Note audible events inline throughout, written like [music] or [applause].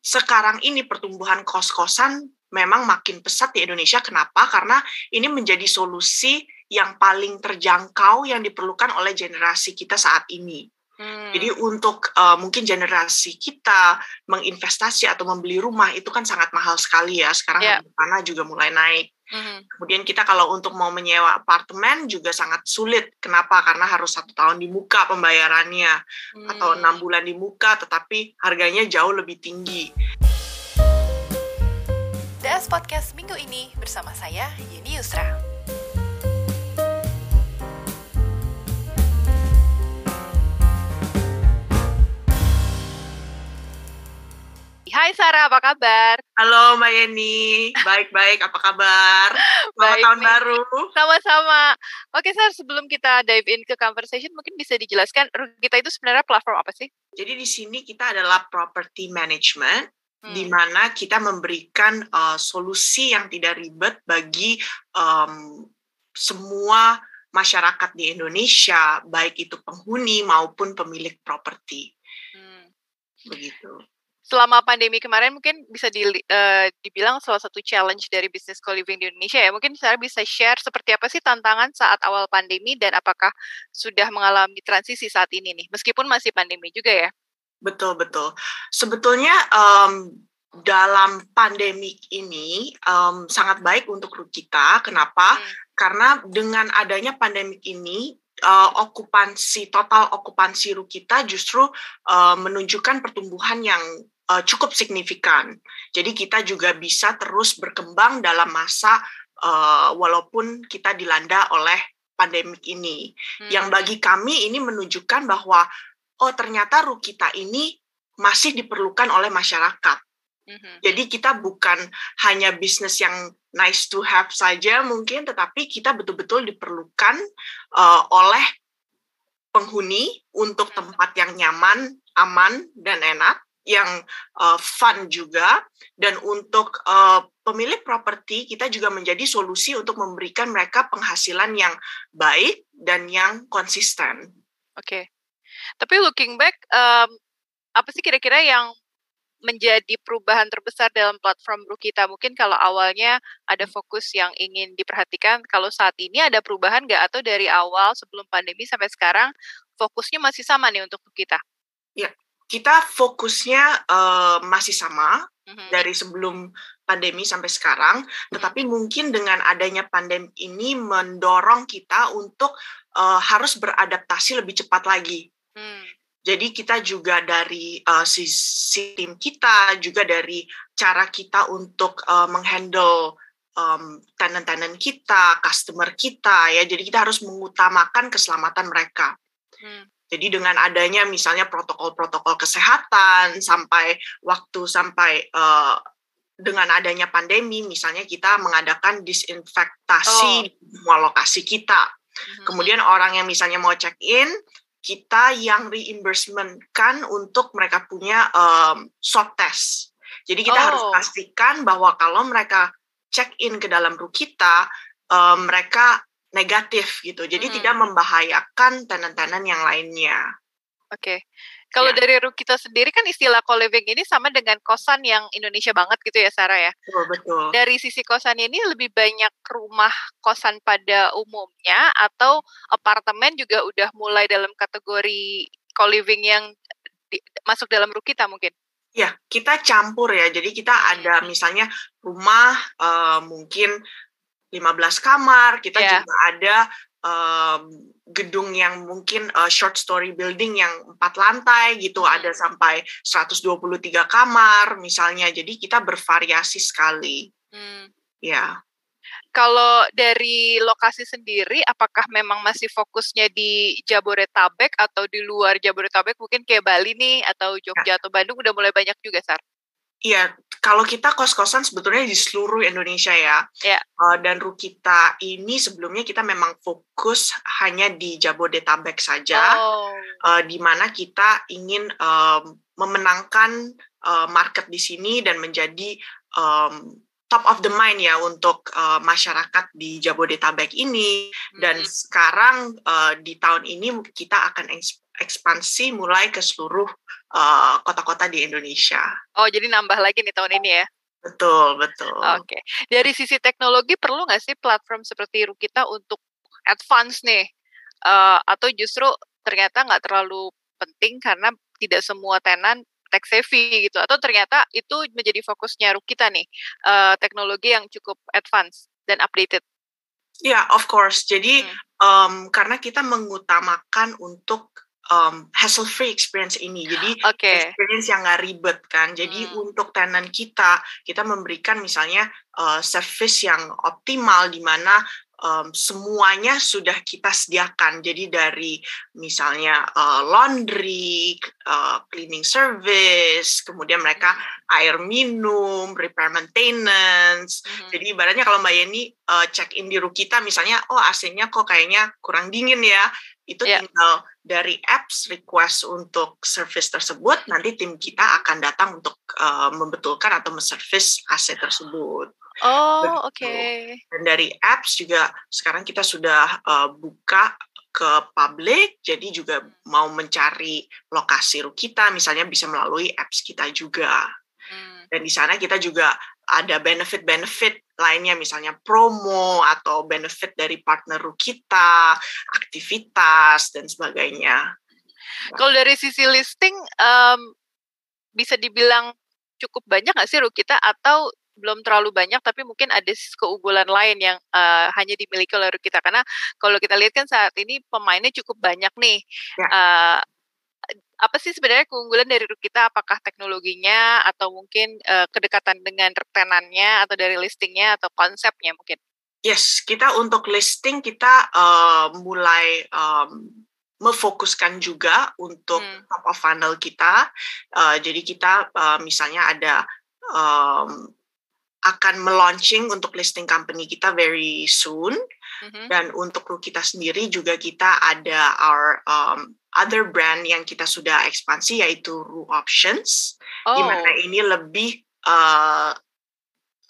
sekarang ini pertumbuhan kos-kosan memang makin pesat di Indonesia. Kenapa? Karena ini menjadi solusi yang paling terjangkau yang diperlukan oleh generasi kita saat ini. Hmm. Jadi untuk uh, mungkin generasi kita menginvestasi atau membeli rumah itu kan sangat mahal sekali ya. Sekarang yeah. tanah juga mulai naik. Hmm. Kemudian kita kalau untuk mau menyewa apartemen juga sangat sulit. Kenapa? Karena harus satu tahun di muka pembayarannya hmm. atau enam bulan di muka, tetapi harganya jauh lebih tinggi. DS Podcast minggu ini bersama saya Yeni Yusra. Hai Sarah, apa kabar? Halo Mbak Yeni, baik-baik, apa kabar? Selamat baik, tahun nih. baru. Sama-sama. Oke Sarah, sebelum kita dive in ke conversation, mungkin bisa dijelaskan kita itu sebenarnya platform apa sih? Jadi di sini kita adalah property management, hmm. di mana kita memberikan uh, solusi yang tidak ribet bagi um, semua masyarakat di Indonesia, baik itu penghuni maupun pemilik properti. Hmm. Begitu selama pandemi kemarin mungkin bisa di, uh, dibilang salah satu challenge dari bisnis co-living di Indonesia ya. Mungkin saya bisa share seperti apa sih tantangan saat awal pandemi dan apakah sudah mengalami transisi saat ini nih, meskipun masih pandemi juga ya. Betul betul. Sebetulnya um, dalam pandemi ini um, sangat baik untuk kita. Kenapa? Hmm. Karena dengan adanya pandemi ini uh, okupansi total okupansi ru kita justru uh, menunjukkan pertumbuhan yang uh, cukup signifikan. Jadi kita juga bisa terus berkembang dalam masa uh, walaupun kita dilanda oleh pandemik ini. Hmm. Yang bagi kami ini menunjukkan bahwa oh ternyata ru kita ini masih diperlukan oleh masyarakat. Hmm. Jadi kita bukan hanya bisnis yang nice to have saja mungkin, tetapi kita betul-betul diperlukan uh, oleh penghuni untuk hmm. tempat yang nyaman, aman, dan enak yang uh, fun juga dan untuk uh, pemilik properti kita juga menjadi solusi untuk memberikan mereka penghasilan yang baik dan yang konsisten. Oke, okay. tapi looking back, um, apa sih kira-kira yang menjadi perubahan terbesar dalam platform Bro kita? Mungkin kalau awalnya ada fokus yang ingin diperhatikan, kalau saat ini ada perubahan nggak? Atau dari awal sebelum pandemi sampai sekarang fokusnya masih sama nih untuk kita? Ya, kita fokusnya uh, masih sama mm-hmm. dari sebelum pandemi sampai sekarang, tetapi mungkin dengan adanya pandemi ini mendorong kita untuk uh, harus beradaptasi lebih cepat lagi. Jadi kita juga dari uh, sisi tim kita, juga dari cara kita untuk uh, menghandle um, tenant-tenant kita, customer kita, ya. Jadi kita harus mengutamakan keselamatan mereka. Hmm. Jadi dengan adanya misalnya protokol-protokol kesehatan sampai waktu sampai uh, dengan adanya pandemi misalnya kita mengadakan disinfektasi oh. di semua lokasi kita. Hmm. Kemudian orang yang misalnya mau check in kita yang reimbursement kan untuk mereka punya um, swab test. Jadi kita oh. harus pastikan bahwa kalau mereka check in ke dalam room kita, um, mereka negatif gitu. Jadi hmm. tidak membahayakan tenan-tenan yang lainnya. Oke. Okay. Kalau ya. dari kita sendiri kan istilah co-living ini sama dengan kosan yang Indonesia banget gitu ya Sarah ya. Betul, betul. Dari sisi kosan ini lebih banyak rumah kosan pada umumnya atau apartemen juga udah mulai dalam kategori co-living yang di, masuk dalam kita mungkin? Ya, kita campur ya. Jadi kita hmm. ada misalnya rumah uh, mungkin 15 kamar, kita yeah. juga ada um, gedung yang mungkin uh, short story building yang empat lantai gitu, hmm. ada sampai 123 kamar misalnya. Jadi kita bervariasi sekali. Hmm. Ya. Kalau dari lokasi sendiri, apakah memang masih fokusnya di Jabodetabek atau di luar Jabodetabek? Mungkin kayak Bali nih, atau Jogja ya. atau Bandung udah mulai banyak juga, Sar? Iya, kalau kita kos-kosan sebetulnya di seluruh Indonesia ya. Yeah. Uh, dan Rukita ini sebelumnya kita memang fokus hanya di Jabodetabek saja, oh. uh, di mana kita ingin um, memenangkan uh, market di sini dan menjadi um, top of the mind ya untuk uh, masyarakat di Jabodetabek ini dan hmm. sekarang uh, di tahun ini kita akan ekspansi mulai ke seluruh kota-kota uh, di Indonesia. Oh, jadi nambah lagi nih tahun ini ya? Betul, betul. Oke. Okay. Dari sisi teknologi perlu nggak sih platform seperti Rukita untuk advance nih? Uh, atau justru ternyata nggak terlalu penting karena tidak semua tenan tech savvy gitu atau ternyata itu menjadi fokusnya kita nih uh, teknologi yang cukup advance dan updated. Ya, yeah, of course. Jadi hmm. um, karena kita mengutamakan untuk um, hassle free experience ini. Jadi okay. experience yang nggak ribet kan. Jadi hmm. untuk tenan kita, kita memberikan misalnya uh, service yang optimal di mana um, semuanya sudah kita sediakan. Jadi dari misalnya uh, laundry, uh, cleaning service, kemudian mereka air minum, repair maintenance. Mm-hmm. Jadi ibaratnya kalau Mbak Yeni uh, check in di Rukita misalnya, oh AC-nya kok kayaknya kurang dingin ya, itu yeah. tinggal dari apps request untuk service tersebut, nanti tim kita akan datang untuk uh, membetulkan atau menservis AC tersebut. Oh, oke. Okay. Dan dari apps juga sekarang kita sudah uh, buka ke publik, jadi juga mau mencari lokasi kita, misalnya bisa melalui apps kita juga. Dan di sana kita juga ada benefit-benefit lainnya, misalnya promo atau benefit dari partner kita, aktivitas dan sebagainya. Kalau dari sisi listing, um, bisa dibilang cukup banyak nggak sih Rukita atau belum terlalu banyak tapi mungkin ada keunggulan lain yang uh, hanya dimiliki oleh kita karena kalau kita lihat kan saat ini pemainnya cukup banyak nih ya. uh, apa sih sebenarnya keunggulan dari kita apakah teknologinya atau mungkin uh, kedekatan dengan retenannya atau dari listingnya atau konsepnya mungkin yes kita untuk listing kita uh, mulai um, memfokuskan juga untuk hmm. top of funnel kita. Uh, jadi kita uh, misalnya ada um, akan melaunching untuk listing company kita very soon. Mm-hmm. Dan untuk kita sendiri juga kita ada our um, other brand yang kita sudah ekspansi yaitu Ru Options, oh. di mana ini lebih uh,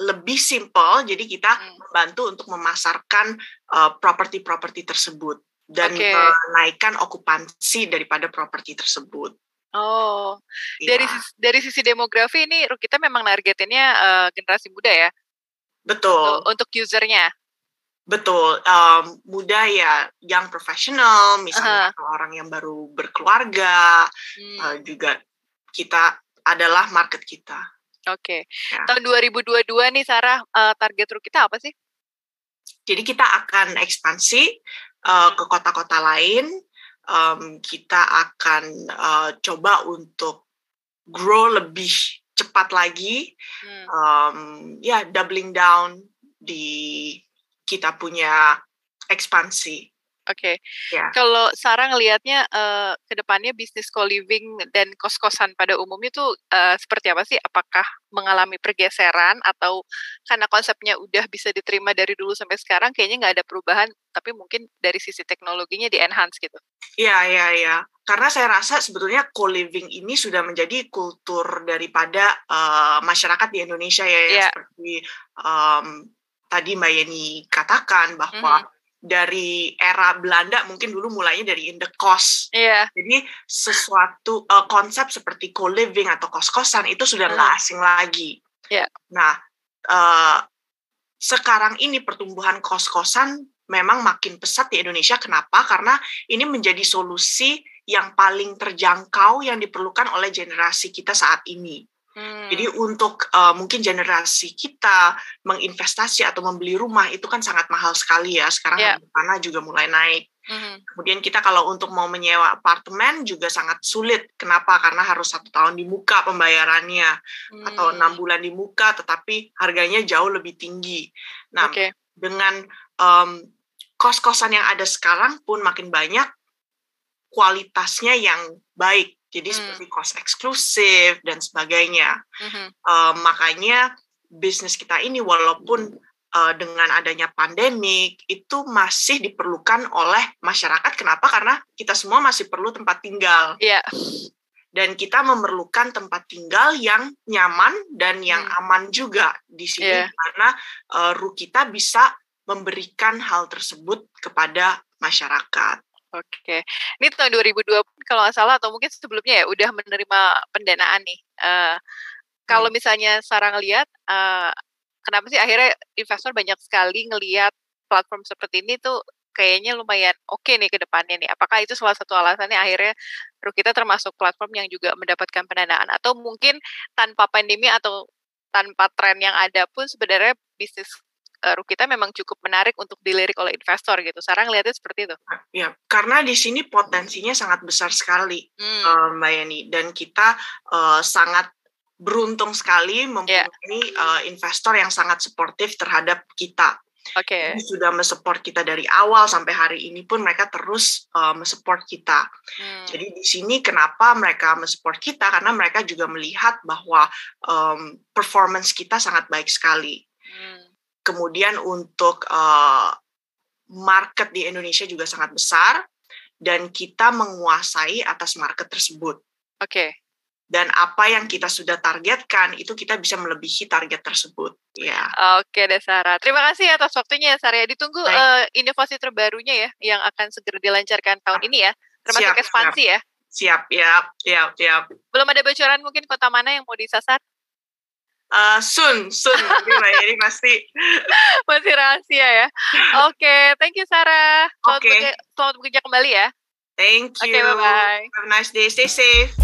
lebih simple. Jadi kita mm. membantu untuk memasarkan uh, properti-properti tersebut dan okay. menaikkan okupansi daripada properti tersebut. Oh, ya. dari dari sisi demografi ini kita memang targetinnya uh, generasi muda ya? Betul. Untuk, untuk usernya? Betul, um, muda ya yang profesional, misalnya uh-huh. orang yang baru berkeluarga, hmm. uh, juga kita adalah market kita. Oke, okay. ya. tahun 2022 nih Sarah, uh, target kita apa sih? Jadi kita akan ekspansi uh, ke kota-kota lain, um, kita akan uh, coba untuk grow lebih cepat lagi, hmm. um, ya yeah, doubling down di kita punya ekspansi. Oke. Okay. Ya. Yeah. Kalau Sarah ngelihatnya uh, ke depannya bisnis co-living dan kos-kosan pada umumnya tuh uh, seperti apa sih? Apakah mengalami pergeseran atau karena konsepnya udah bisa diterima dari dulu sampai sekarang kayaknya nggak ada perubahan, tapi mungkin dari sisi teknologinya di-enhance gitu? Iya, iya, iya. Karena saya rasa sebetulnya co-living ini sudah menjadi kultur daripada uh, masyarakat di Indonesia ya, yeah. seperti um, tadi Mbak Yeni katakan bahwa mm dari era Belanda mungkin dulu mulainya dari in the cost. Yeah. Jadi sesuatu uh, konsep seperti co-living atau kos-kosan itu sudah nggak hmm. asing lagi. Yeah. Nah, uh, sekarang ini pertumbuhan kos-kosan memang makin pesat di Indonesia. Kenapa? Karena ini menjadi solusi yang paling terjangkau yang diperlukan oleh generasi kita saat ini. Hmm. Jadi untuk uh, mungkin generasi kita menginvestasi atau membeli rumah itu kan sangat mahal sekali ya. Sekarang yeah. tanah juga mulai naik. Hmm. Kemudian kita kalau untuk mau menyewa apartemen juga sangat sulit. Kenapa? Karena harus satu tahun di muka pembayarannya hmm. atau enam bulan di muka, tetapi harganya jauh lebih tinggi. Nah, okay. dengan um, kos-kosan yang ada sekarang pun makin banyak kualitasnya yang baik jadi hmm. seperti cost eksklusif dan sebagainya. Hmm. Uh, makanya bisnis kita ini walaupun uh, dengan adanya pandemik itu masih diperlukan oleh masyarakat. Kenapa? Karena kita semua masih perlu tempat tinggal. Yeah. dan kita memerlukan tempat tinggal yang nyaman dan yang hmm. aman juga di sini yeah. karena uh, ru kita bisa memberikan hal tersebut kepada masyarakat. Oke, ini tahun 2020 kalau nggak salah atau mungkin sebelumnya ya udah menerima pendanaan nih. Uh, kalau hmm. misalnya Sarah ngelihat, uh, kenapa sih akhirnya investor banyak sekali ngelihat platform seperti ini tuh kayaknya lumayan oke okay nih ke depannya nih. Apakah itu salah satu alasannya akhirnya kita termasuk platform yang juga mendapatkan pendanaan atau mungkin tanpa pandemi atau tanpa tren yang ada pun sebenarnya bisnis uh, kita memang cukup menarik untuk dilirik oleh investor gitu. Sarang lihatnya seperti itu. Ya, karena di sini potensinya sangat besar sekali, hmm. uh, Mbak Yani, dan kita uh, sangat beruntung sekali mempunyai yeah. uh, investor yang sangat suportif terhadap kita. Oke. Okay. Sudah mensupport kita dari awal sampai hari ini pun mereka terus uh, mensupport kita. Hmm. Jadi di sini kenapa mereka mensupport kita karena mereka juga melihat bahwa um, performance kita sangat baik sekali. Hmm kemudian untuk uh, market di Indonesia juga sangat besar dan kita menguasai atas market tersebut. Oke. Okay. Dan apa yang kita sudah targetkan itu kita bisa melebihi target tersebut. Ya. Oke deh Sarah. Terima kasih atas waktunya ya Sarah. Ditunggu uh, inovasi terbarunya ya yang akan segera dilancarkan tahun ini ya. Termasuk siap, ekspansi siap. ya. Siap, ya, siap, siap. Belum ada bocoran mungkin kota mana yang mau disasar? Uh, soon, soon nanti Mbak Yeri pasti. [laughs] Masih rahasia ya. Oke, okay, thank you Sarah. Selamat, okay. bekerja, selamat bekerja kembali ya. Thank you. Oke, okay, bye-bye. Have a nice day. Stay safe.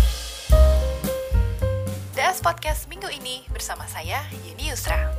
DS Podcast minggu ini bersama saya, Yeni Yusra.